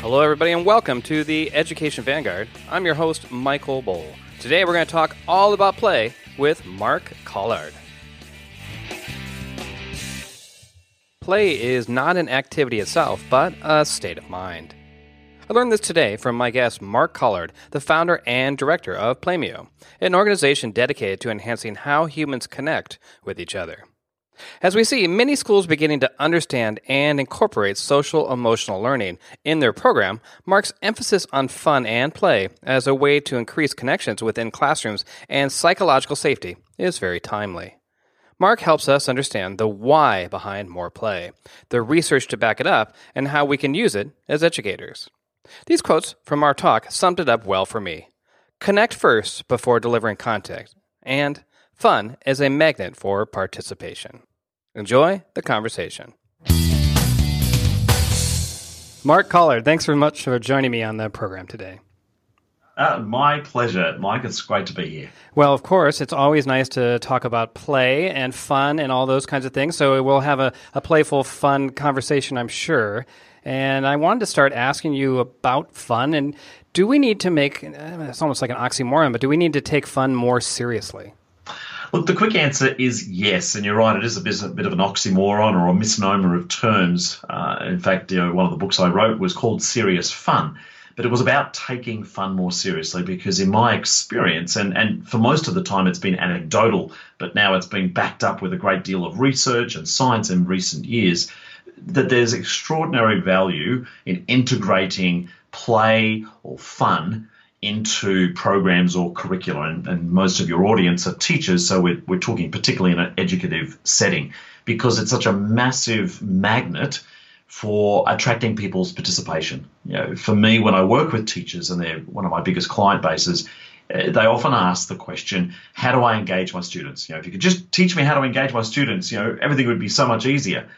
Hello, everybody, and welcome to the Education Vanguard. I'm your host, Michael Bowl. Today, we're going to talk all about play with Mark Collard. Play is not an activity itself, but a state of mind. I learned this today from my guest, Mark Collard, the founder and director of Playmeo, an organization dedicated to enhancing how humans connect with each other. As we see, many schools beginning to understand and incorporate social emotional learning in their program, Mark's emphasis on fun and play as a way to increase connections within classrooms and psychological safety is very timely. Mark helps us understand the why behind more play, the research to back it up, and how we can use it as educators. These quotes from our talk summed it up well for me. Connect first before delivering content, and fun is a magnet for participation. Enjoy the conversation. Mark Collard, thanks very much for joining me on the program today. Uh, my pleasure, Mike. It's great to be here. Well, of course, it's always nice to talk about play and fun and all those kinds of things. So we'll have a, a playful, fun conversation, I'm sure. And I wanted to start asking you about fun. And do we need to make it's almost like an oxymoron, but do we need to take fun more seriously? Look, the quick answer is yes, and you're right. It is a bit, of an oxymoron or a misnomer of terms. Uh, in fact, you know, one of the books I wrote was called Serious Fun, but it was about taking fun more seriously because, in my experience, and, and for most of the time it's been anecdotal, but now it's been backed up with a great deal of research and science in recent years, that there's extraordinary value in integrating play or fun into programs or curricula, and, and, most of your audience are teachers, so we're, we're talking particularly in an educative setting because it's such a massive magnet for attracting people's participation. You know, for me, when I work with teachers, and they're one of my biggest client bases, uh, they often ask the question, "How do I engage my students?" You know, if you could just teach me how to engage my students, you know, everything would be so much easier.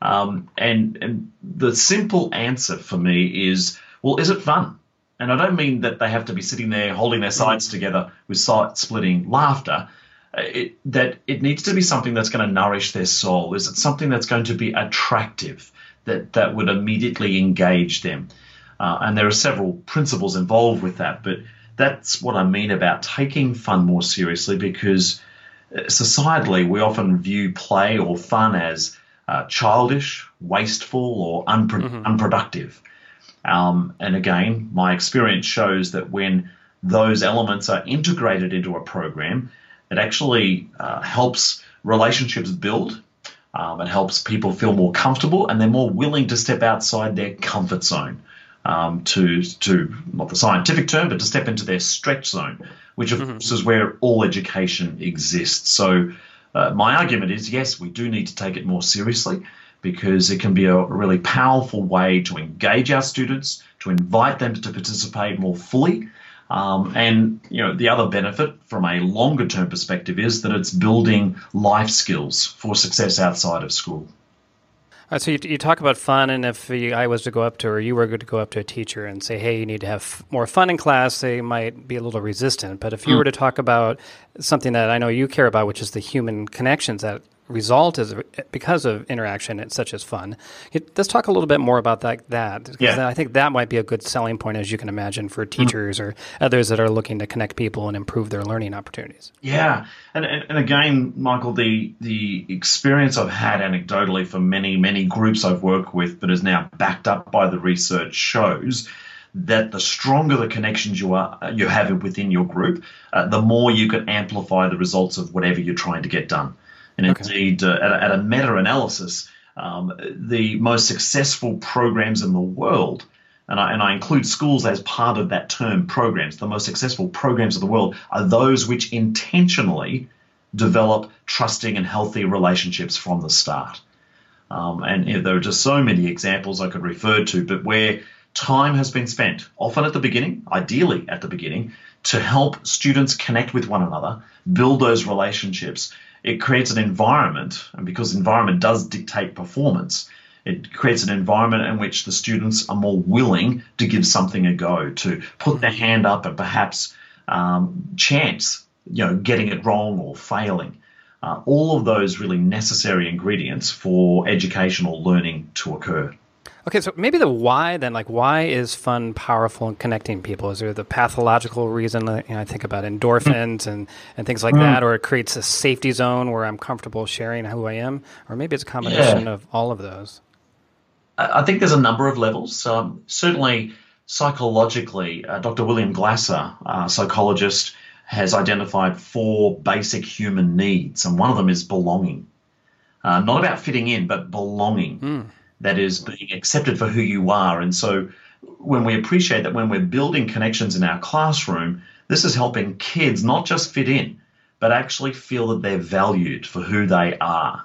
Um, and and the simple answer for me is, well, is it fun? And I don't mean that they have to be sitting there holding their sides together with side splitting laughter. Uh, it, that it needs to be something that's going to nourish their soul. Is it something that's going to be attractive that, that would immediately engage them? Uh, and there are several principles involved with that, but that's what I mean about taking fun more seriously because uh, societally we often view play or fun as uh, childish, wasteful, or unpro- mm-hmm. unproductive. Um, and again, my experience shows that when those elements are integrated into a program, it actually uh, helps relationships build. Um, it helps people feel more comfortable and they're more willing to step outside their comfort zone. Um, to to not the scientific term, but to step into their stretch zone, which of mm-hmm. course is where all education exists. So, uh, my argument is yes, we do need to take it more seriously because it can be a really powerful way to engage our students, to invite them to participate more fully. Um, and you know the other benefit from a longer term perspective is that it's building life skills for success outside of school. Uh, so you, you, talk about fun, and if I was to go up to, or you were going to go up to a teacher and say, "Hey, you need to have more fun in class," they might be a little resistant. But if you mm. were to talk about something that I know you care about, which is the human connections that result is because of interaction it's such as fun. let's talk a little bit more about that. That yeah. I think that might be a good selling point, as you can imagine, for mm-hmm. teachers mm-hmm. or others that are looking to connect people and improve their learning opportunities. Yeah, and and, and again, Michael, the the experience I've had anecdotally for many many groups I've worked with, but is now backed up by the research shows that the stronger the connections you are you have within your group, uh, the more you can amplify the results of whatever you're trying to get done. And okay. indeed, uh, at, a, at, a, meta-analysis, um, the most successful programs in the world, and I, and I include schools as part of that term, programs. The most successful programs of the world are those which intentionally develop trusting and healthy relationships from the start. Um, and you know, there are just so many examples I could refer to, but where time has been spent, often at the beginning, ideally at the beginning, to help students connect with one another, build those relationships, it creates an environment, and because environment does dictate performance, it creates an environment in which the students are more willing to give something a go, to put their hand up and perhaps um, chance, you know, getting it wrong or failing. Uh, all of those really necessary ingredients for educational learning to occur. Okay, so maybe the why then, like, why is fun powerful in connecting people? Is there the pathological reason? You know, I think about endorphins and, and things like mm. that, or it creates a safety zone where I'm comfortable sharing who I am, or maybe it's a combination yeah. of all of those. I think there's a number of levels. Um, certainly, psychologically, uh, Dr. William Glasser, a psychologist, has identified four basic human needs, and one of them is belonging. Uh, not about fitting in, but belonging. Mm that is being accepted for who you are. And so when we appreciate that when we're building connections in our classroom, this is helping kids not just fit in, but actually feel that they're valued for who they are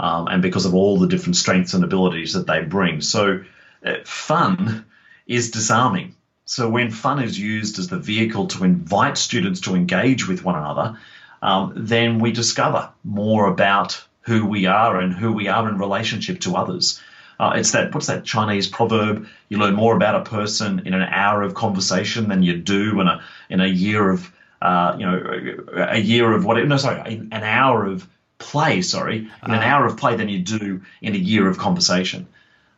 um, and because of all the different strengths and abilities that they bring. So uh, fun is disarming. So when fun is used as the vehicle to invite students to engage with one another, um, then we discover more about who we are and who we are in relationship to others. Uh, it's that what's that Chinese proverb? You learn more about a person in an hour of conversation than you do in a in a year of uh, you know a year of what? No, sorry, an hour of play. Sorry, in an ah. hour of play than you do in a year of conversation.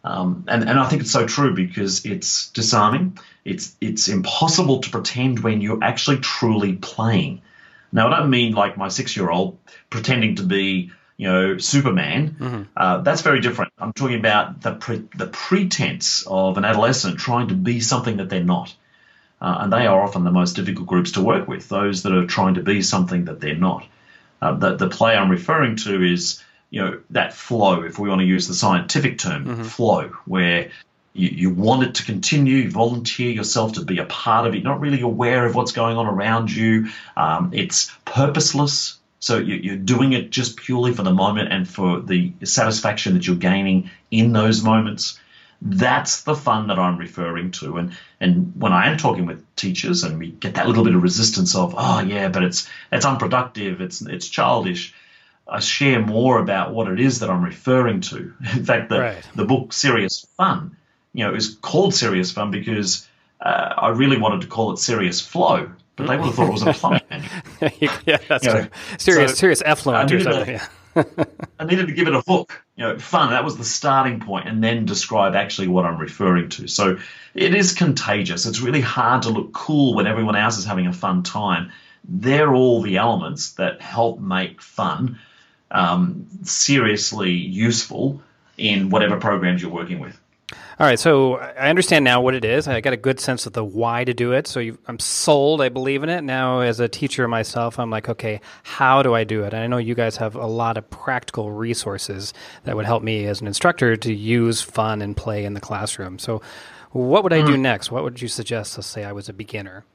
Um, and, and I think it's so true because it's disarming. It's it's impossible to pretend when you're actually truly playing. Now I don't mean like my six year old pretending to be you know, Superman, mm-hmm. uh, that's very different. I'm talking about the pre- the pretense of an adolescent trying to be something that they're not, uh, and they are often the most difficult groups to work with. Those that are trying to be something that they're not. Uh, the the play I'm referring to is you know that flow, if we want to use the scientific term, mm-hmm. flow, where you, you want it to continue, you volunteer yourself to be a part of it, not really aware of what's going on around you. Um, it's purposeless, so you're doing it just purely for the moment and for the satisfaction that you're gaining in those moments. That's the fun that I'm referring to. And and when I am talking with teachers and we get that little bit of resistance of, oh yeah, but it's it's unproductive, it's it's childish. I share more about what it is that I'm referring to. In fact, the, right. the book Serious Fun, you know, is called Serious Fun because uh, I really wanted to call it Serious Flow but they would have thought it was a plumbing manual. yeah, that's you true. Know, serious, so serious effluent or something. To, I needed to give it a hook. You know, fun. That was the starting point, and then describe actually what I'm referring to. So it is contagious. It's really hard to look cool when everyone else is having a fun time. They're all the elements that help make fun um, seriously useful in whatever programs you're working with. All right, so I understand now what it is. I got a good sense of the why to do it. So you, I'm sold. I believe in it. Now, as a teacher myself, I'm like, okay, how do I do it? And I know you guys have a lot of practical resources that would help me as an instructor to use fun and play in the classroom. So, what would I do hmm. next? What would you suggest? Let's say I was a beginner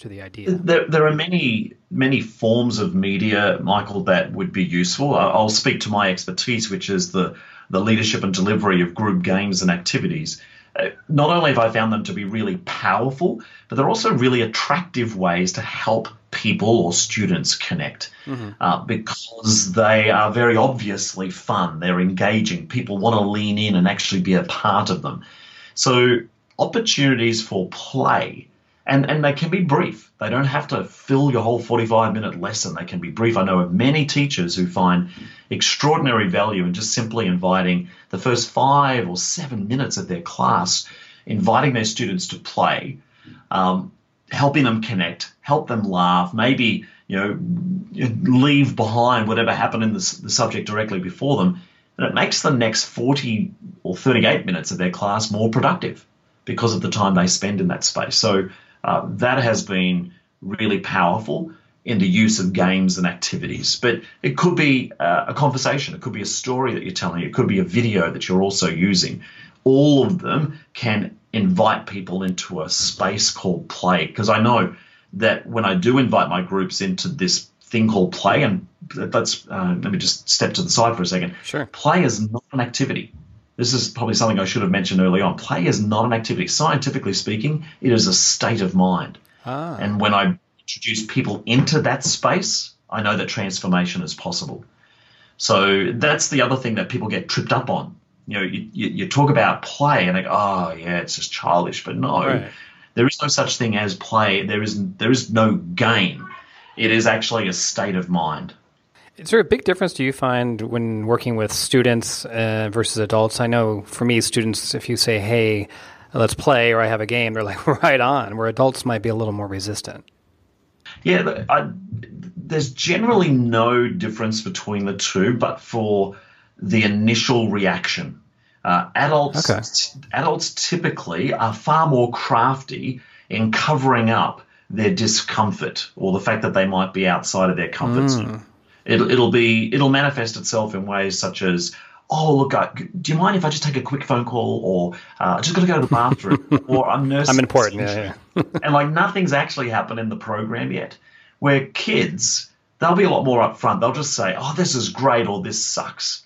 to the idea. There, there are many many forms of media, Michael, that would be useful. I'll speak to my expertise, which is the the leadership and delivery of group games and activities. Uh, not only have I found them to be really powerful, but they're also really attractive ways to help people or students connect mm-hmm. uh, because they are very obviously fun. They're engaging. People want to lean in and actually be a part of them. So, opportunities for play and and they can be brief. They don't have to fill your whole 45 minute lesson. They can be brief. I know of many teachers who find extraordinary value in just simply inviting the first five or seven minutes of their class, inviting their students to play, um, helping them connect, help them laugh, maybe you know leave behind whatever happened in the, the subject directly before them, and it makes the next 40 or 38 minutes of their class more productive because of the time they spend in that space. So uh, that has been really powerful in the use of games and activities. But it could be uh, a conversation, it could be a story that you're telling, it could be a video that you're also using. All of them can invite people into a space called play. Because I know that when I do invite my groups into this thing called play, and let's uh, let me just step to the side for a second. Sure. Play is not an activity. This is probably something I should have mentioned early on. Play is not an activity. Scientifically speaking, it is a state of mind. Ah. And when I introduce people into that space, I know that transformation is possible. So that's the other thing that people get tripped up on. You know, you, you, you talk about play and they go, oh, yeah, it's just childish. But no, right. there is no such thing as play. There is, there is no game. It is actually a state of mind. Is there a big difference do you find when working with students uh, versus adults? I know for me, students, if you say, hey, let's play or I have a game, they're like, right on, where adults might be a little more resistant. Yeah, I, there's generally no difference between the two, but for the initial reaction. Uh, adults, okay. t- adults typically are far more crafty in covering up their discomfort or the fact that they might be outside of their comfort mm. zone. It'll, it'll be it'll manifest itself in ways such as oh look, I, do you mind if I just take a quick phone call, or uh, I just got to go to the bathroom, or I'm nursing. I'm important, yeah, yeah. and like nothing's actually happened in the program yet. Where kids, they'll be a lot more upfront. They'll just say, "Oh, this is great," or "This sucks."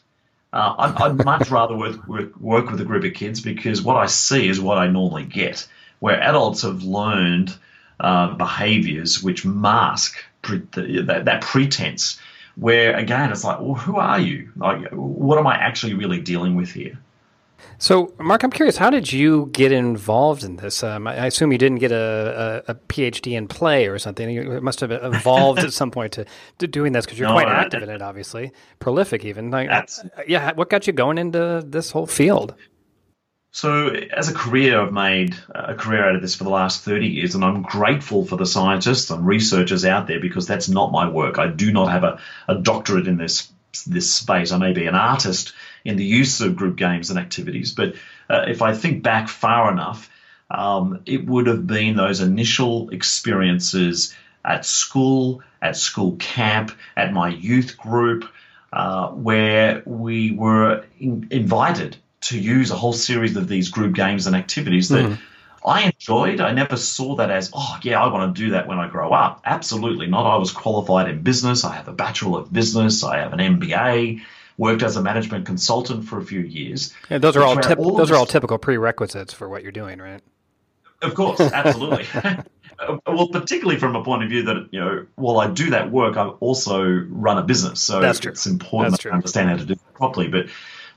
Uh, I'd, I'd, much rather work, work, work with a group of kids because what I see is what I normally get. Where adults have learned uh, behaviors which mask pre- the, that, that pretense where again it's like well who are you? Like what am i actually really dealing with here? So mark i'm curious how did you get involved in this? Um, I, assume you didn't get a, a, a, phd in play or something. You must have evolved at some point to, to doing this because you're no, quite active in it obviously. Prolific even. Like, yeah what got you going into this whole field so, as a career, I've made a career out of this for the last 30 years, and I'm grateful for the scientists and researchers out there because that's not my work. I do not have a, a doctorate in this this space. I may be an artist in the use of group games and activities, but uh, if I think back far enough, um, it would have been those initial experiences at school, at school camp, at my youth group, uh, where we were in, invited to use a whole series of these group games and activities that mm. I enjoyed. I never saw that as, oh, yeah, I want to do that when I grow up. Absolutely not. I was qualified in business. I have a Bachelor of Business. I have an MBA. Worked as a management consultant for a few years. Yeah, those are all, tip- all those are all typical prerequisites for what you're doing, right? Of course, absolutely. well, particularly from a point of view that you know, while I do that work, I also run a business, so That's true. it's important That's to true. understand how to do it properly. But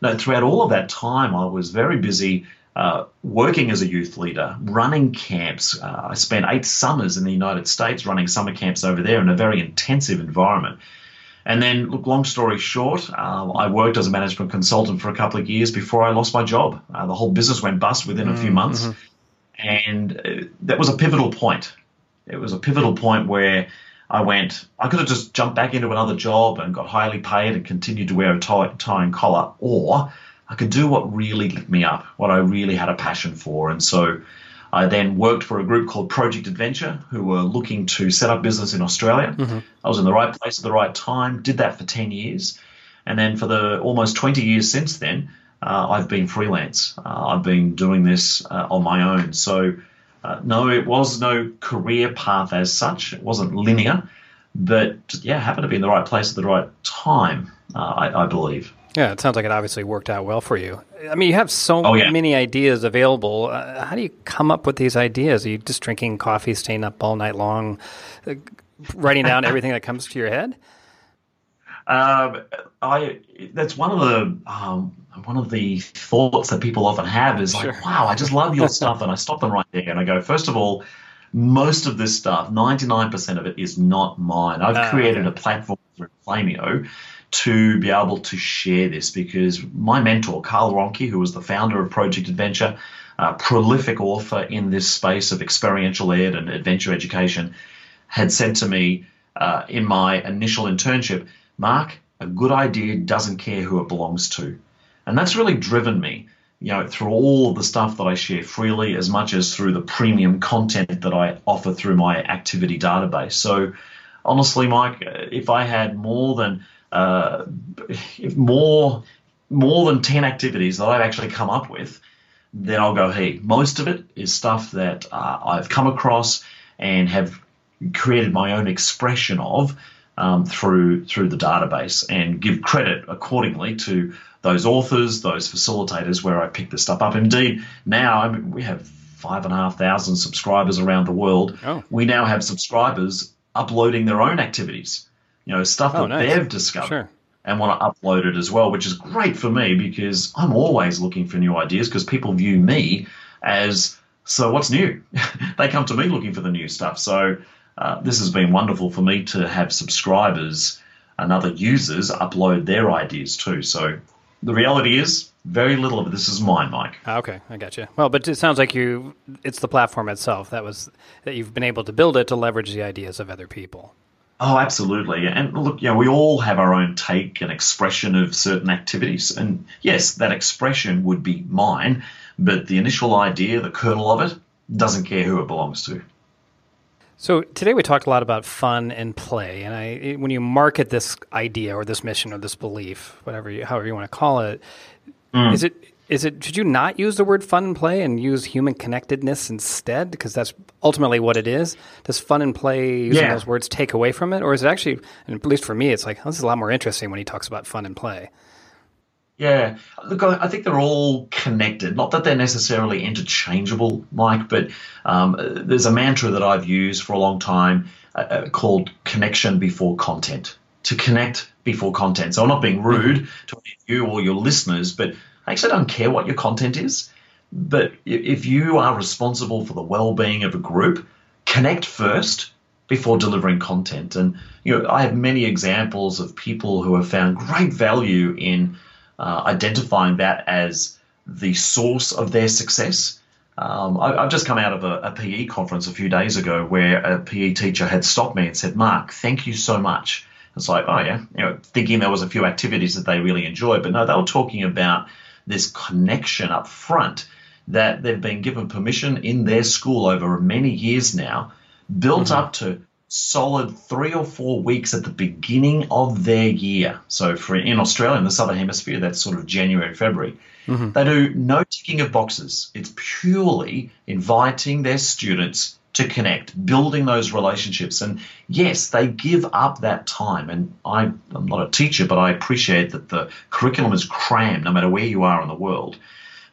no, throughout all of that time, I was very busy uh, working as a youth leader, running camps. Uh, I spent eight summers in the United States running summer camps over there in a very intensive environment. And then, look, long story short, uh, I worked as a management consultant for a couple of years before I lost my job. Uh, the whole business went bust within a few mm-hmm. months. And uh, that was a pivotal point. It was a pivotal point where I went, I could have just jumped back into another job and got highly paid and continued to wear a tie, tie and collar, or I could do what really lit me up, what I really had a passion for. And so I then worked for a group called Project Adventure, who were looking to set up business in Australia. Mm-hmm. I was in the right place at the right time, did that for 10 years. And then for the almost 20 years since then, uh, I've been freelance. Uh, I've been doing this uh, on my own. So uh, no, it was no career path as such. It wasn't linear, but yeah, happened to be in the right place at the right time. Uh, I, I, believe. Yeah, it sounds like it obviously worked out well for you. I mean, you have so oh, yeah. many ideas available. Uh, how do you come up with these ideas? Are you just drinking coffee, staying up all night long, uh, writing down everything that comes to your head? Um, I that's one of the um, one of the thoughts that people often have is sure. like, wow, I just love your stuff, and I stop them right there and I go, first of all, most of this stuff, ninety nine percent of it is not mine. I've uh, created okay. a platform through Playmeo to be able to share this because my mentor, Karl Rohnke, who was the founder of Project Adventure, a prolific author in this space of experiential ed and adventure education, had said to me uh, in my initial internship Mark, a good idea doesn't care who it belongs to. And that's really driven me, you know, through all of the stuff that I share freely, as much as through the premium content that I offer through my activity database. So, honestly, Mike, if I had more than uh, more more than ten activities that I've actually come up with, then I'll go, hey, most of it is stuff that uh, I've come across and have created my own expression of um, through through the database and give credit accordingly to those authors, those facilitators where I pick this stuff up. Indeed, now I mean, we have five and a half thousand subscribers around the world. Oh. We now have subscribers uploading their own activities, you know, stuff oh, that nice. they've discovered. Sure. And want to upload it as well, which is great for me because I'm always looking for new ideas because people view me as so what's new? they come to me looking for the new stuff. So uh, this has been wonderful for me to have subscribers and other users upload their ideas too. So the reality is, very little of this is mine, Mike. Ah, okay, I got you. Well, but it sounds like you it's the platform itself that was that you've been able to build it to leverage the ideas of other people. Oh, absolutely. And look, you know, we all have our own take and expression of certain activities. And yes, that expression would be mine, but the initial idea, the kernel of it, doesn't care who it belongs to. So today we talked a lot about fun and play, and I, when you market this idea or this mission or this belief, whatever, you, however you want to call it, mm. is it is it should you not use the word fun and play and use human connectedness instead because that's ultimately what it is does fun and play using yeah. those words take away from it or is it actually at least for me it's like oh, this is a lot more interesting when he talks about fun and play yeah, look, I think they're all connected. Not that they're necessarily interchangeable, Mike, but um, there's a mantra that I've used for a long time uh, uh called connection before content. To connect before content. So I'm not being rude mm-hmm. to you or your listeners, but I actually don't care what your content is. But if you are responsible for the well-being of a group, connect first before delivering content. And you know, I have many examples of people who have found great value in uh, identifying that as the source of their success. Um, I, have just come out of a, a, PE conference a few days ago where a PE teacher had stopped me and said, "Mark, thank you so much." It's like, oh yeah, you know, thinking there was a few activities that they really enjoyed, but no, they were talking about this connection up front that they've been given permission in their school over many years now, built mm-hmm. up to solid three or four weeks at the beginning of their year. So for in Australia, in the southern hemisphere, that's sort of January, February. Mm-hmm. They do no ticking of boxes. It's purely inviting their students to connect, building those relationships. And yes, they give up that time. And I, I'm not a teacher, but I appreciate that the curriculum is crammed no matter where you are in the world.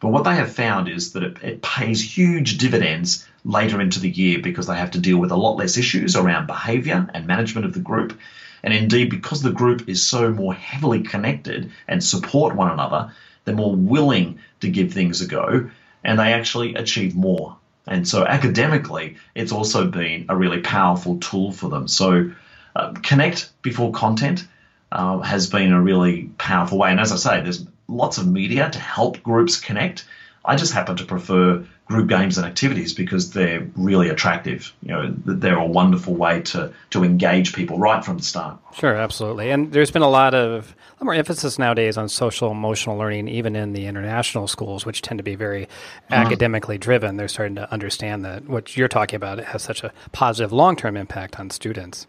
But what they have found is that it, it pays huge dividends later into the year because they have to deal with a lot less issues around behavior and management of the group. And indeed, because the group is so more heavily connected and support one another, they're more willing to give things a go and they actually achieve more. And so academically, it's also been a really powerful tool for them. So uh, connect before content uh, has been a really powerful way. And as I say, there's lots of media to help groups connect. I just happen to prefer group games and activities because they're really attractive. You know, they're a wonderful way to to engage people right from the start. Sure, absolutely. And there's been a lot of a lot more emphasis nowadays on social emotional learning, even in the international schools, which tend to be very uh-huh. academically driven. They're starting to understand that what you're talking about has such a positive long term impact on students.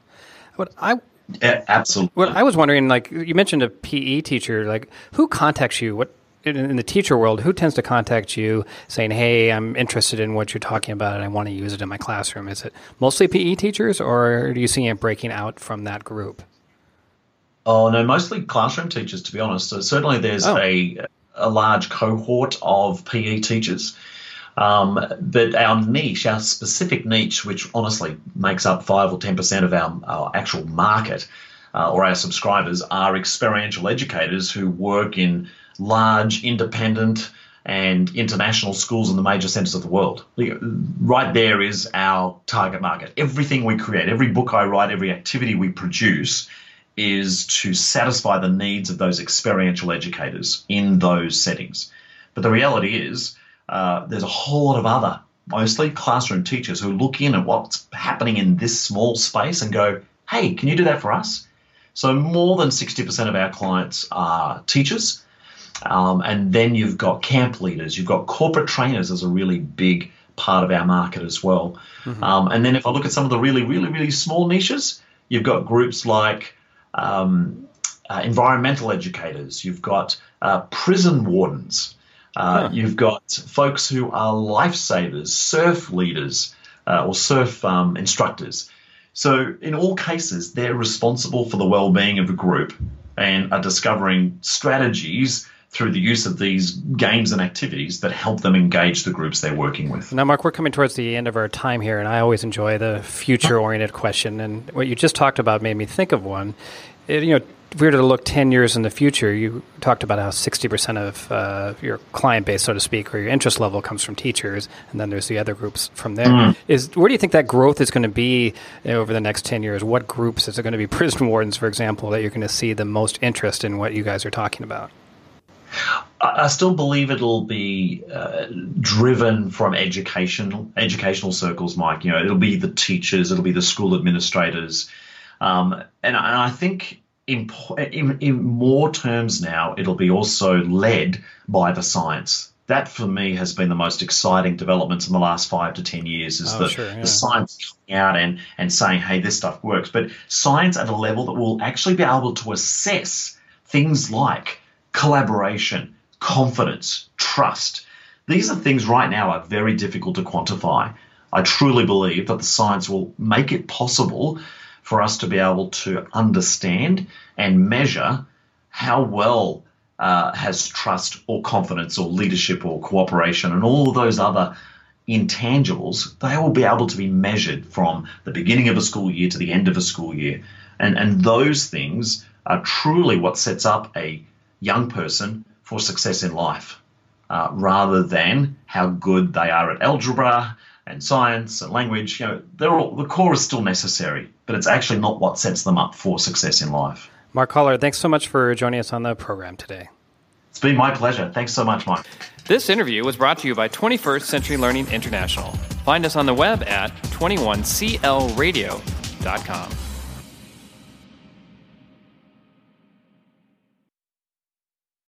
What I absolutely. Well, I was wondering, like you mentioned a PE teacher, like who contacts you? What in, the teacher world, who tends to contact you saying, "Hey, I'm interested in what you're talking about, and I want to use it in my classroom"? Is it mostly PE teachers, or do you see it breaking out from that group? Oh no, mostly classroom teachers. To be honest, so certainly there's oh. a a large cohort of PE teachers. Um, but our niche, our specific niche, which honestly makes up five or ten percent of our, our actual market uh, or our subscribers, are experiential educators who work in large, independent, and international schools in the major centers of the world. Right there is our target market. Everything we create, every book I write, every activity we produce is to satisfy the needs of those experiential educators in those settings. But the reality is, uh, there's a whole lot of other, mostly classroom teachers, who look in at what's happening in this small space and go, hey, can you do that for us? So, more than 60% of our clients are teachers um, and then you've got camp leaders, you've got corporate trainers as a really big part of our market as well. Mm-hmm. Um, and then if I look at some of the really, really, really small niches, you've got groups like um, uh, environmental educators, you've got uh, prison wardens, uh, you've got folks who are lifesavers, surf leaders, uh, or surf um, instructors. So, in all cases, they're responsible for the well being of a group and are discovering strategies through the use of these games and activities that help them engage the groups they're working with. Now, Mark, we're coming towards the end of our time here, and I always enjoy the future oriented question. And what you just talked about made me think of one. it, you know, if we were to look 10 years in the future, you talked about how 60% of uh, your client base, so to speak, or your interest level comes from teachers, and then there's the other groups from there. Mm. Is Where do you think that growth is going to be over the next 10 years? What groups is it going to be prison wardens, for example, that you're going to see the most interest in what you guys are talking about? I still believe it'll be uh, driven from educational educational circles, Mike. You know, it'll be the teachers, it'll be the school administrators, um, and, and I think in, in, in more terms now, it'll be also led by the science. That for me has been the most exciting developments in the last five to ten years is oh, the, sure, yeah. the science coming out and, and saying, hey, this stuff works. But science at a level that will actually be able to assess things like collaboration, confidence, trust. These are things right now are very difficult to quantify. I truly believe that the science will make it possible for us to be able to understand and measure how well uh, has trust or confidence or leadership or cooperation and all those other intangibles, they will be able to be measured from the beginning of a school year to the end of a school year. And, and those things are truly what sets up a young person for success in life, uh, rather than how good they are at algebra and science and language, you know, they're all, the core is still necessary, but it's actually not what sets them up for success in life. Mark Collard, thanks so much for joining us on the program today. It's been my pleasure. Thanks so much, Mike. This interview was brought to you by 21st Century Learning International. Find us on the web at 21clradio.com.